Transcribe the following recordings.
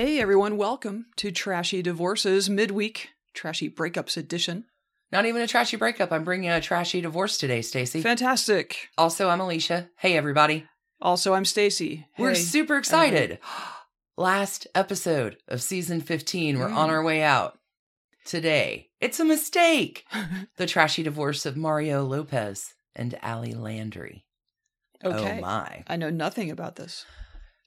Hey everyone, welcome to Trashy Divorces Midweek Trashy Breakups Edition. Not even a trashy breakup. I'm bringing a trashy divorce today, Stacy. Fantastic. Also, I'm Alicia. Hey, everybody. Also, I'm Stacy. We're Hey. super excited. Last episode of season 15. We're on Mm. our way out. Today, it's a mistake. the trashy divorce of Mario Lopez and Ali Landry. okay. Oh my. I know nothing about this.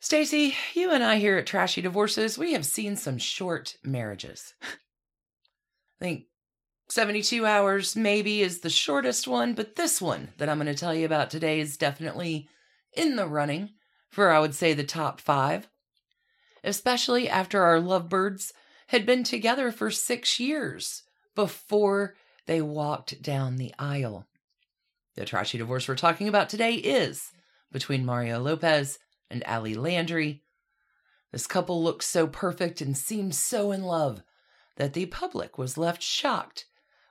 Stacy, you and I here at Trashy Divorces, we have seen some short marriages. I think 72 hours maybe is the shortest one, but this one that I'm going to tell you about today is definitely in the running for, I would say, the top five. Especially after our lovebirds had been together for six years before they walked down the aisle. The trashy divorce we're talking about today is between Mario Lopez and Ali Landry. This couple looked so perfect and seemed so in love that the public was left shocked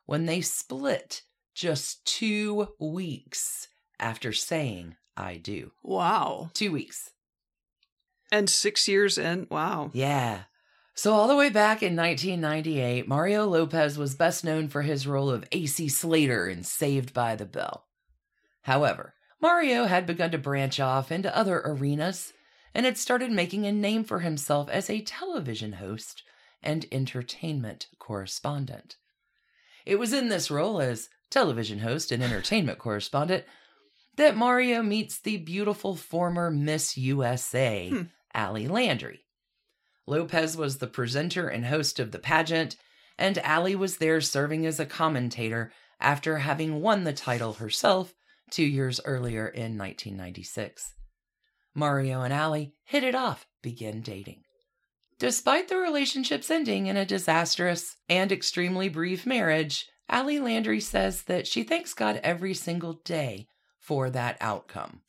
when they split just two weeks after saying, I do. Wow. Two weeks. And six years in. Wow. Yeah. So, all the way back in 1998, Mario Lopez was best known for his role of AC Slater in Saved by the Bell. However, Mario had begun to branch off into other arenas and had started making a name for himself as a television host and entertainment correspondent. It was in this role as television host and entertainment correspondent that Mario meets the beautiful former Miss USA, Hmm. Ali Landry. Lopez was the presenter and host of the pageant, and Ali was there serving as a commentator after having won the title herself two years earlier in 1996. Mario and Ali hit it off, begin dating. Despite the relationship's ending in a disastrous and extremely brief marriage, Ali Landry says that she thanks God every single day for that outcome.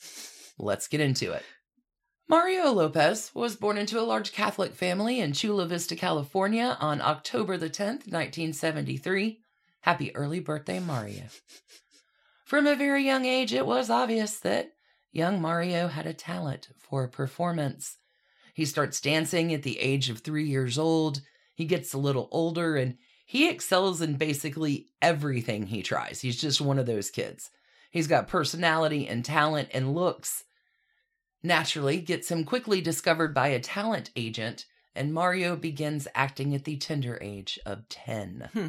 Let's get into it. Mario Lopez was born into a large Catholic family in Chula Vista, California on October the 10th, 1973. Happy early birthday, Mario. From a very young age, it was obvious that young Mario had a talent for performance. He starts dancing at the age of three years old. He gets a little older and he excels in basically everything he tries. He's just one of those kids. He's got personality and talent and looks. Naturally, gets him quickly discovered by a talent agent, and Mario begins acting at the tender age of 10. Hmm.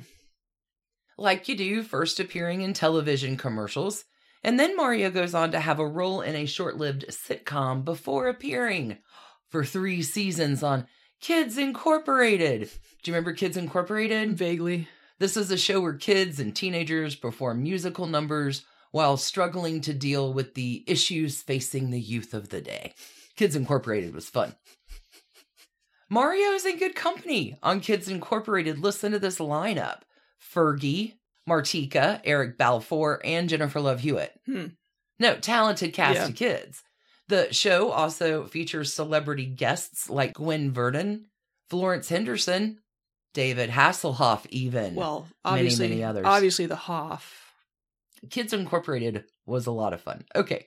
Like you do, first appearing in television commercials, and then Mario goes on to have a role in a short lived sitcom before appearing for three seasons on Kids Incorporated. Do you remember Kids Incorporated? Vaguely. This is a show where kids and teenagers perform musical numbers while struggling to deal with the issues facing the youth of the day. Kids Incorporated was fun. Mario is in good company on Kids Incorporated. Listen to this lineup Fergie, Martika, Eric Balfour, and Jennifer Love Hewitt. Hmm. No, talented cast Yeah. of kids. The show also features celebrity guests like Gwen Verdon, Florence Henderson, David Hasselhoff, even. Well, Many, obviously, many others. obviously the Hoff. Kids Incorporated was a lot of fun. Okay.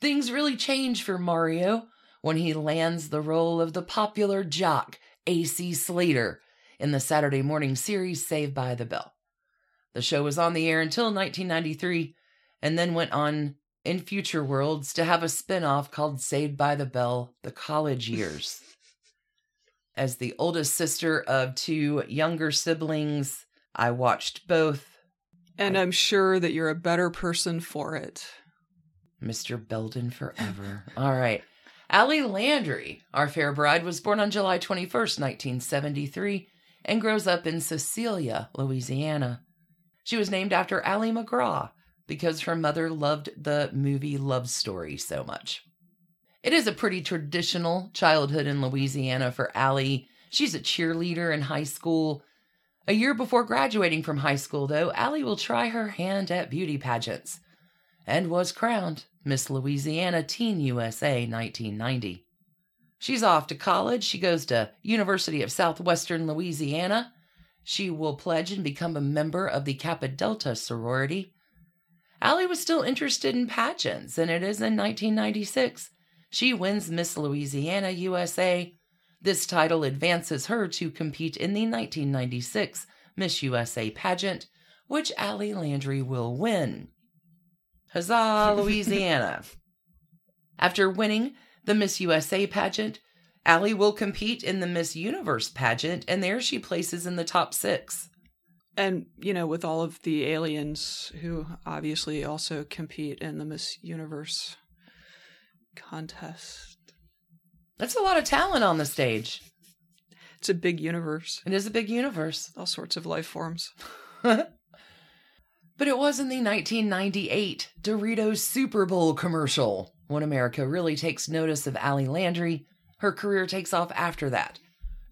Things really change for Mario when he lands the role of the popular jock, AC Slater, in the Saturday morning series Saved by the Bell. The show was on the air until 1993 and then went on in future worlds to have a spin off called Saved by the Bell The College Years. As the oldest sister of two younger siblings, I watched both And I'm sure that you're a better person for it. Mr. Belding forever. All right. Ali Landry, our fair bride, was born on July 21st, 1973, and grows up in Cecilia, Louisiana. She was named after Ali MacGraw because her mother loved the movie Love Story so much. It is a pretty traditional childhood in Louisiana for Ali. She's a cheerleader in high school. A year before graduating from high school, though, Ali will try her hand at beauty pageants and was crowned Miss Louisiana Teen USA 1990. She's off to college. She goes to University of Southwestern Louisiana. She will pledge and become a member of the Kappa Delta sorority. Ali was still interested in pageants, and it is in 1996 she wins Miss Louisiana USA, This title advances her to compete in the 1996 Miss USA pageant, which Ali Landry will win. Huzzah, Louisiana! After winning the Miss USA pageant, Ali will compete in the Miss Universe pageant, and there she places in the top six. And, you know, with all of the aliens who obviously also compete in the Miss Universe contest. That's a lot of talent on the stage. It's a big universe, It is a big universe. all sorts of life forms. but it was in the 1998 Doritos Super Bowl commercial when America really takes notice of Ali Landry. Her career takes off after that.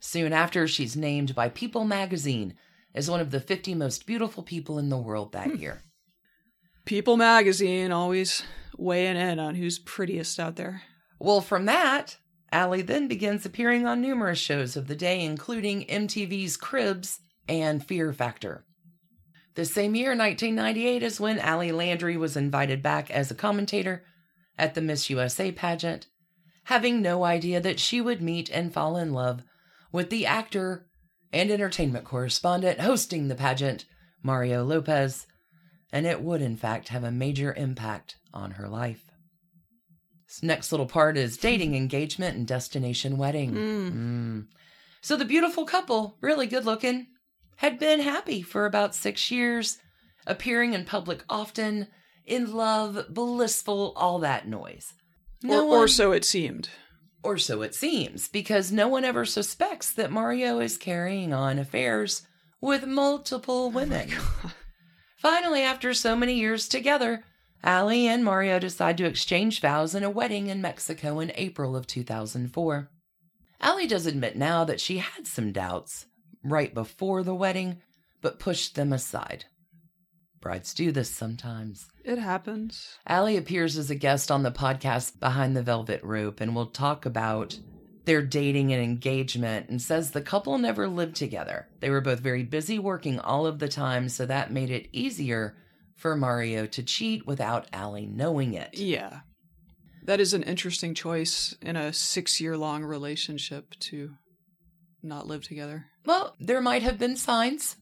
Soon after, she's named by People magazine as one of the 50 most beautiful people in the world that hmm. year. People magazine always weighing in on who's prettiest out there. Well, from that, Ali then begins appearing on numerous shows of the day, including MTV's Cribs and Fear Factor. The same year, 1998, is when Ali Landry was invited back as a commentator at the Miss USA pageant, having no idea that she would meet and fall in love with the actor and entertainment correspondent hosting the pageant, Mario Lopez, and it would, in fact, have a major impact on her life. This next little part is dating, engagement, and destination wedding. Mm. So the beautiful couple, really good looking, had been happy for about six years, appearing in public often, in love, blissful, all that noise. or, or one- so it seemed. or so it seems, because no one ever suspects that Mario is carrying on affairs with multiple oh women. Finally, after so many years together, Ali and Mario decide to exchange vows in a wedding in Mexico in April of 2004. Ali does admit now that she had some doubts right before the wedding, but pushed them aside. Brides do this sometimes. It happens. Ali appears as a guest on the podcast Behind the Velvet Rope and we'll talk about their dating and engagement and says the couple never lived together. They were both very busy working all of the time, so that made it easier for Mario to cheat without Ali knowing it. Yeah. That is an interesting choice in a six year long relationship to not live together. Well, there might have been signs.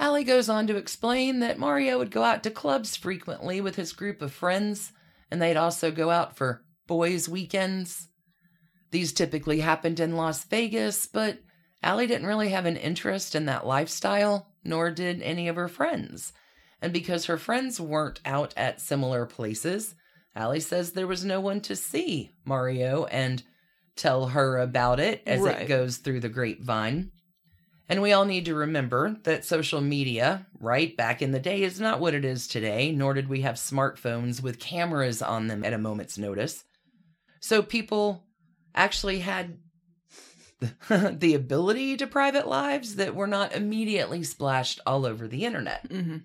Ali goes on to explain that Mario would go out to clubs frequently with his group of friends, and they'd also go out for boys' weekends. These typically happened in Las Vegas, but Ali didn't really have an interest in that lifestyle, nor did any of her friends. And because her friends weren't out at similar places, Ali says there was no one to see Mario and tell her about it as Right. it goes through the grapevine. And we all need to remember that social media, right back in the day, is not what it is today, nor did we have smartphones with cameras on them at a moment's notice. So people actually had the ability to private lives that were not immediately splashed all over the internet. hmm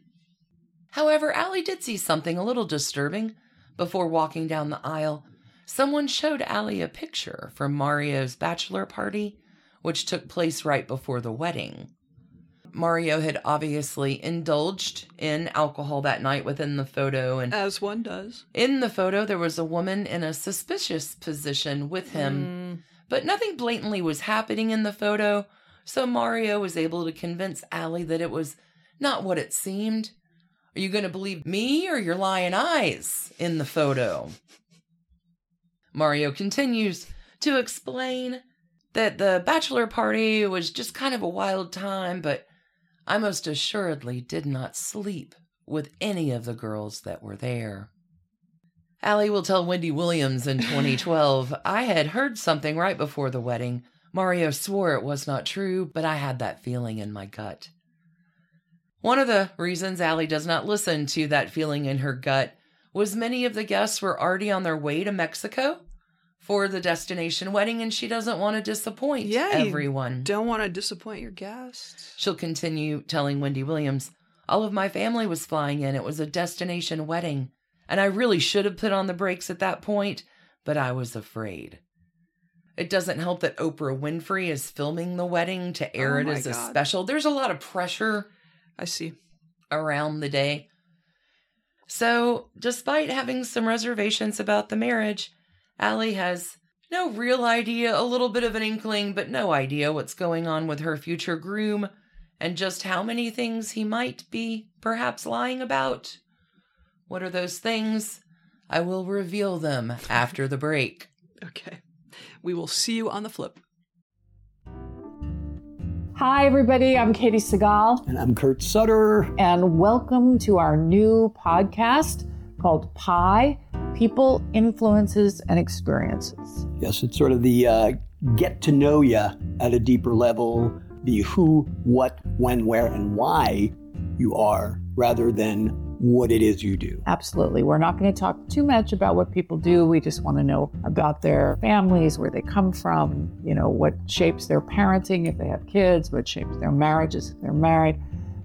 However, Ali did see something a little disturbing before walking down the aisle. Someone showed Ali a picture from Mario's bachelor party, which took place right before the wedding. Mario had obviously indulged in alcohol that night within the photo, and As one does. in the photo, there was a woman in a suspicious position with him, Mm, but nothing blatantly was happening in the photo, so Mario was able to convince Ali that it was not what it seemed. Are you going to believe me or your lying eyes in the photo? Mario continues to explain that the bachelor party was just kind of a wild time, but I most assuredly did not sleep with any of the girls that were there. Ali will tell Wendy Williams in 2012, I had heard something right before the wedding. Mario swore it was not true, but I had that feeling in my gut. One of the reasons Ali does not listen to that feeling in her gut was many of the guests were already on their way to Mexico for the destination wedding, and she doesn't want to disappoint Yeah, everyone. Don't want to disappoint your guests. She'll continue telling Wendy Williams, All of my family was flying in. It was a destination wedding. And I really should have put on the brakes at that point, but I was afraid. It doesn't help that Oprah Winfrey is filming the wedding to air Oh it as a special. There's a lot of pressure I see. around the day. So, despite having some reservations about the marriage, Ali has No real idea, a little bit of an inkling, but no idea what's going on with her future groom and just how many things he might be perhaps lying about. What are those things? I will reveal them after the break. Okay. We will see you on the flip. Hi, everybody. I'm Katey Sagal. And I'm Kurt Sutter. And welcome to our new podcast called Pi People, Influences, and Experiences. Yes, it's sort of the uh, get to know you at a deeper level, the who, what, when, where, and why you are, rather than what it is you do. Absolutely. We're not going to talk too much about what people do. We just want to know about their families, where they come from, you know, what shapes their parenting if they have kids, what shapes their marriages if they're married.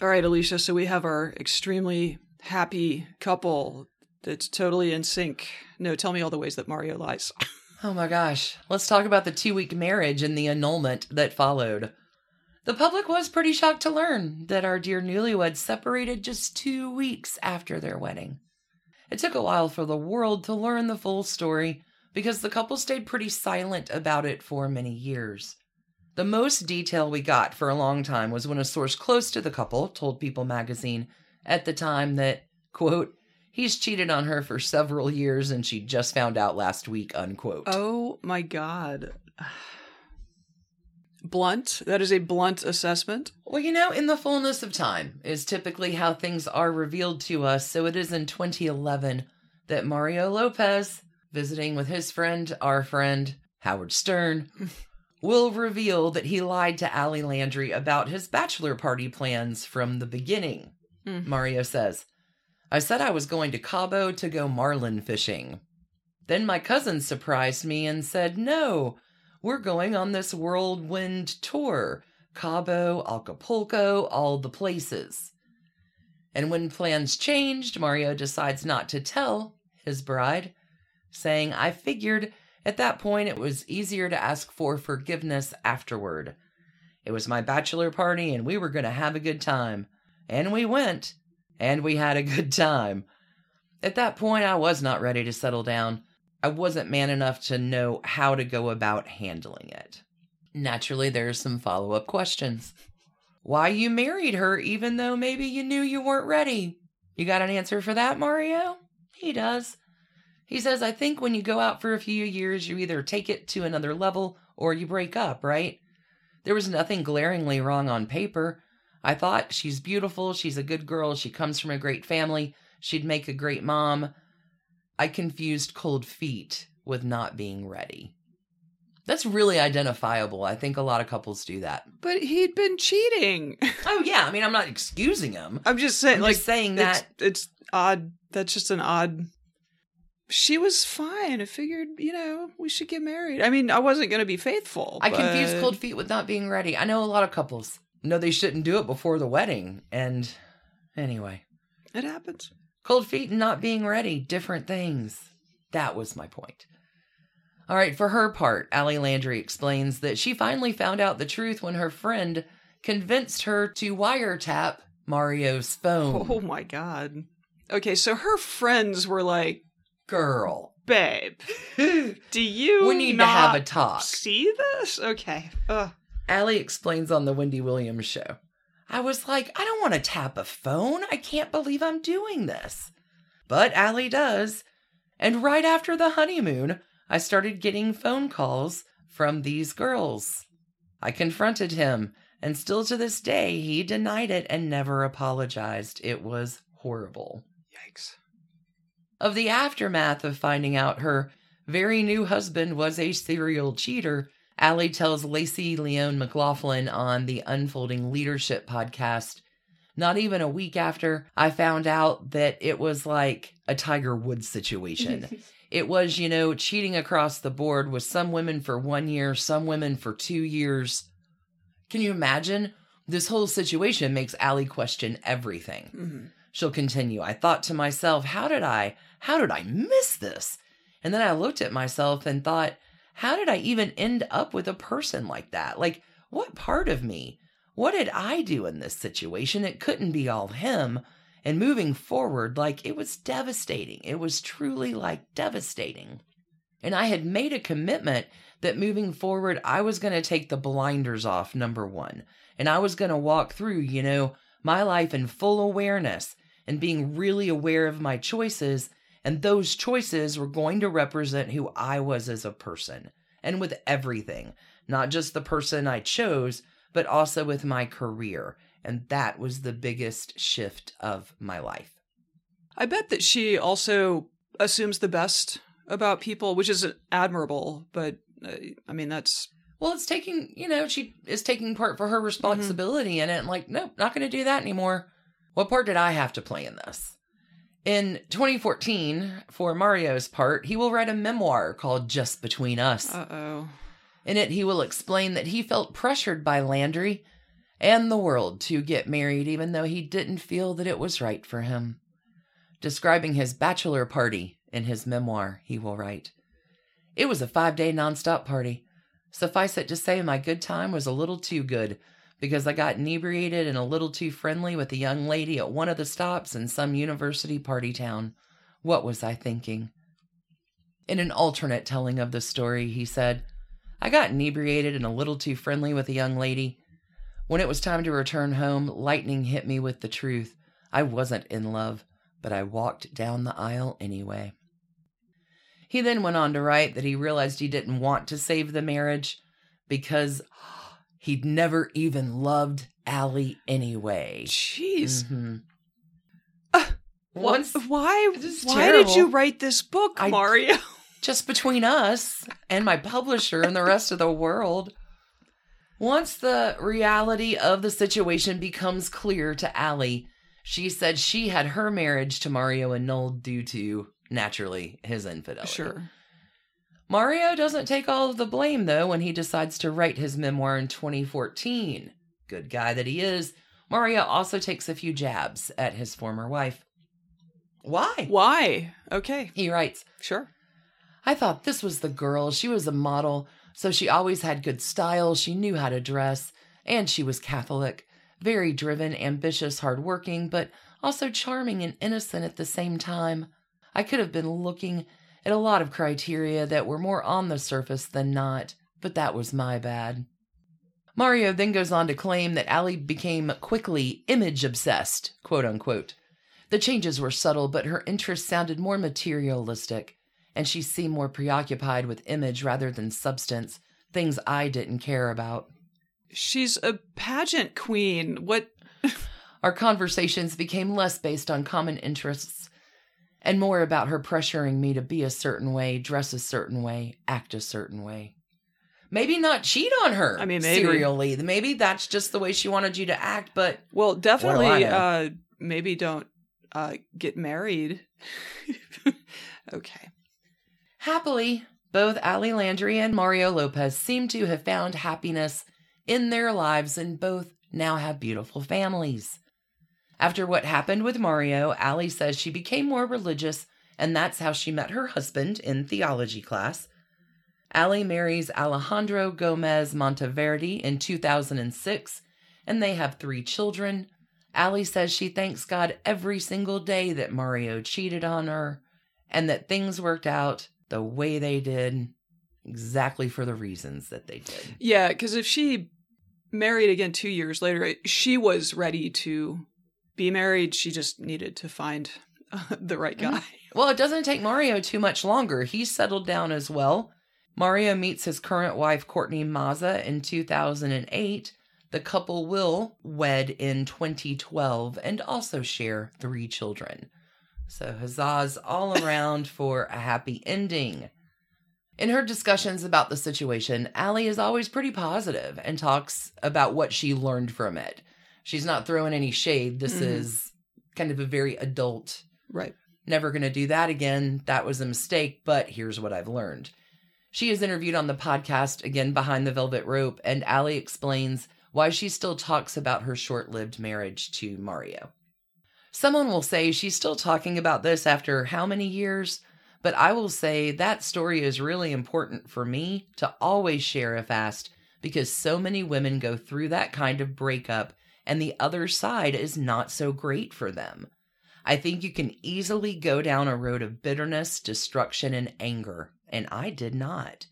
All right, Alicia. So we have our extremely happy couple that's totally in sync. No, tell me all the ways that Mario lies. oh my gosh. Let's talk about the two week marriage and the annulment that followed. The public was pretty shocked to learn that our dear newlyweds separated just two weeks after their wedding. It took a while for the world to learn the full story because the couple stayed pretty silent about it for many years. The most detail we got for a long time was when a source close to the couple told People magazine at the time that, quote, he's cheated on her for several years and she just found out last week, unquote. Oh my God blunt. That is a blunt assessment. Well, you know, in the fullness of time is typically how things are revealed to us. So it is in 2011 that Mario Lopez, visiting with his friend, our friend, Howard Stern, will reveal that he lied to Ali Landry about his bachelor party plans from the beginning. Mm. Mario says, I said I was going to Cabo to go marlin fishing. Then my cousin surprised me and said, No, we're going on this whirlwind tour Cabo, Acapulco, all the places. And when plans changed, Mario decides not to tell his bride, saying, I figured at that point it was easier to ask for forgiveness afterward. It was my bachelor party and we were going to have a good time. And we went, and we had a good time. At that point, I was not ready to settle down. I wasn't man enough to know how to go about handling it. Naturally, there are some follow up questions. Why you married her even though maybe you knew you weren't ready? You got an answer for that, Mario? He does. He says, I think when you go out for a few years, you either take it to another level or you break up, right? There was nothing glaringly wrong on paper. I thought she's beautiful, she's a good girl, she comes from a great family, she'd make a great mom. I confused cold feet with not being ready. That's really identifiable. I think a lot of couples do that. But he'd been cheating. oh yeah, I mean I'm not excusing him. I'm just saying I'm like just saying that it's, it's odd. That's just an odd she was fine. I figured, you know, we should get married. I mean, I wasn't going to be faithful. I but... confused cold feet with not being ready. I know a lot of couples know they shouldn't do it before the wedding. And anyway, it happens. Cold feet and not being ready, different things. That was my point. All right, for her part, Ali Landry explains that she finally found out the truth when her friend convinced her to wiretap Mario's phone. Oh my god. Okay, so her friends were like, "Girl, babe, do you we need to have a talk? See this? Okay." Ugh. Ali explains on the Wendy Williams show. I was like, I don't want to tap a phone. I can't believe I'm doing this. But Ali does. And right after the honeymoon, I started getting phone calls from these girls. I confronted him, and still to this day, he denied it and never apologized. It was horrible. Yikes. Of the aftermath of finding out her very new husband was a serial cheater, Ali tells Lacey Leone McLaughlin on the Unfolding Leadership podcast. Not even a week after I found out that it was like a Tiger Woods situation. It was, you know, cheating across the board with some women for one year, some women for two years. Can you imagine? This whole situation makes Ali question everything. Mhm. She'll continue. I thought to myself, how did I, how did I miss this? And then I looked at myself and thought, how did I even end up with a person like that? Like, what part of me? What did I do in this situation? It couldn't be all him. And moving forward, like, it was devastating. It was truly like devastating. And I had made a commitment that moving forward, I was going to take the blinders off, number one. And I was going to walk through, you know, my life in full awareness and being really aware of my choices. And those choices were going to represent who I was as a person and with everything, not just the person I chose, but also with my career. And that was the biggest shift of my life. I bet that she also assumes the best about people, which is admirable. But uh, I mean, that's Well, it's taking, you know, she is taking part for her responsibility in it. And like, nope, not going to do that anymore. What part did I have to play in this? In 2014, for Mario's part, he will write a memoir called Just Between Us. uh oh. In it, he will explain that he felt pressured by Landry and the world to get married, even though he didn't feel that it was right for him. Describing his bachelor party in his memoir, he will write It was a five day nonstop party. Suffice it to say, my good time was a little too good because I got inebriated and a little too friendly with a young lady at one of the stops in some university party town. What was I thinking? In an alternate telling of the story, he said, I got inebriated and a little too friendly with a young lady. When it was time to return home, lightning hit me with the truth. I wasn't in love, but I walked down the aisle anyway. He then went on to write that he realized he didn't want to save the marriage because he'd never even loved Ali anyway. Jeez. Mhm. Uh, Once, why? Why did you write this book, I- Mario? just between us and my publisher and the rest of the world. Once the reality of the situation becomes clear to Ali, she said she had her marriage to Mario annulled due to, naturally, his infidelity. Sure. Mario doesn't take all of the blame, though, when he decides to write his memoir in 2014. Good guy that he is, Mario also takes a few jabs at his former wife. Why? Why? Okay. He writes, Sure. I thought this was the girl. She was a model, so she always had good style. She knew how to dress, and she was Catholic. Very driven, ambitious, hardworking, but also charming and innocent at the same time. I could have been looking at a lot of criteria that were more on the surface than not, but that was my bad. Mario then goes on to claim that Ali became quickly image obsessed, quote unquote. The changes were subtle, but her interests sounded more materialistic and she seemed more preoccupied with image rather than substance, things I didn't care about. She's a pageant queen. What? Our conversations became less based on common interests and more about her pressuring me to be a certain way, dress a certain way, act a certain way. Maybe not cheat on her. I mean, maybe. serially. Maybe that's just the way she wanted you to act. But Well, definitely. Uh, maybe don't uh, get married. okay. Happily, both Ali Landry and Mario Lopez seem to have found happiness in their lives and both now have beautiful families. After what happened with Mario, Ali says she became more religious, and that's how she met her husband in theology class. Ali marries Alejandro Gomez Monteverde in 2006, and they have three children. Ali says she thanks God every single day that Mario cheated on her and that things worked out the way they did, exactly for the reasons that they did. Yeah, because if she married again two years later, she was ready to be married. She just needed to find uh, the right guy. Well, it doesn't take Mario too much longer. He's settled down as well. Mario meets his current wife, Courtney Mazza, in 2008. The couple will wed in 2012 and also share three children. So, huzzahs all around for a happy ending. In her discussions about the situation, Ali is always pretty positive and talks about what she learned from it. She's not throwing any shade. This Mhm. is kind of a very adult Right. Never gonna do that again. That was a mistake, but here's what I've learned. She is interviewed on the podcast, again behind the velvet rope, and Ali explains why she still talks about her short lived marriage to Mario. Someone will say she's still talking about this after how many years? But I will say that story is really important for me to always share if asked because so many women go through that kind of breakup and the other side is not so great for them. I think you can easily go down a road of bitterness, destruction, and anger, and I did not.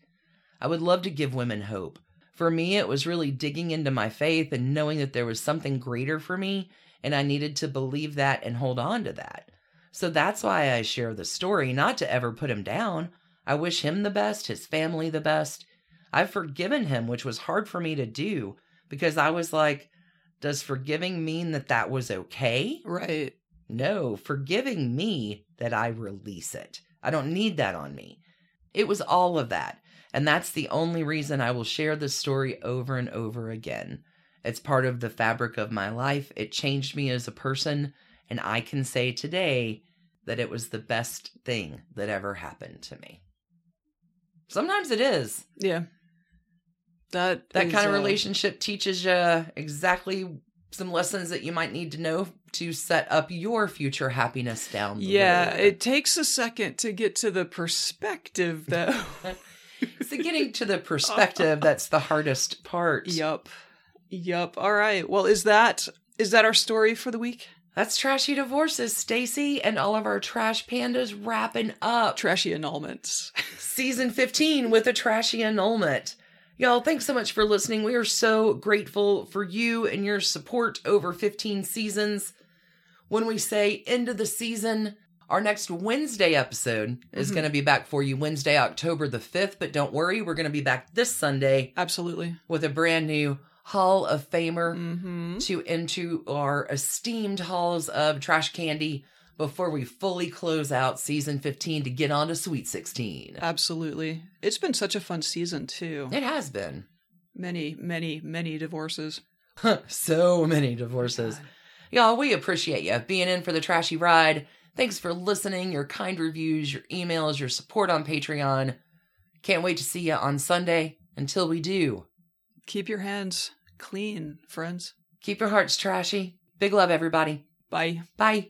I would love to give women hope. For me, it was really digging into my faith and knowing that there was something greater for me, and I needed to believe that and hold on to that. So that's why I share the story, not to ever put him down. I wish him the best, his family the best. I've forgiven him, which was hard for me to do because I was like, does forgiving mean that that was okay? Right. No, forgiving me that I release it. I don't need that on me. It was all of that. And that's the only reason I will share this story over and over again. It's part of the fabric of my life. It changed me as a person. And I can say today that it was the best thing that ever happened to me. Sometimes it is. Yeah. That kind of relationship teaches you exactly some lessons that you might need to know to set up your future happiness down the Yeah, road. it takes a second to get to the perspective though. The getting to the perspective that's the hardest part. yup. Yup. All right. Well, is that is that our story for the week? That's trashy divorces, Stacy, and all of our trash pandas wrapping up Trashy annulments. season 15 with a trashy annulment. Y'all, thanks so much for listening. We are so grateful for you and your support over 15 seasons. When we say end of the season, our next Wednesday episode is Mhm. going to be back for you Wednesday, October the 5th. But don't worry, we're going to be back this Sunday Absolutely. with a brand new Hall of Famer Mm-hmm. to into our esteemed halls of trash candy before we fully close out season 15 to get on to Sweet 16. Absolutely. It's been such a fun season too. It has been. Many, many, many divorces. so many divorces. Y'all, we appreciate you being in for the trashy ride. Thanks for listening, your kind reviews, your emails, your support on Patreon. Can't wait to see you on Sunday. Until we do, Keep your hands clean, friends. keep your hearts trashy. Big love, everybody. Bye. Bye.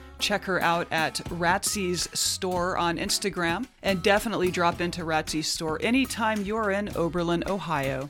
Check her out at Ratsy's store on Instagram. And definitely drop into Ratsy's store anytime you're in Oberlin, Ohio.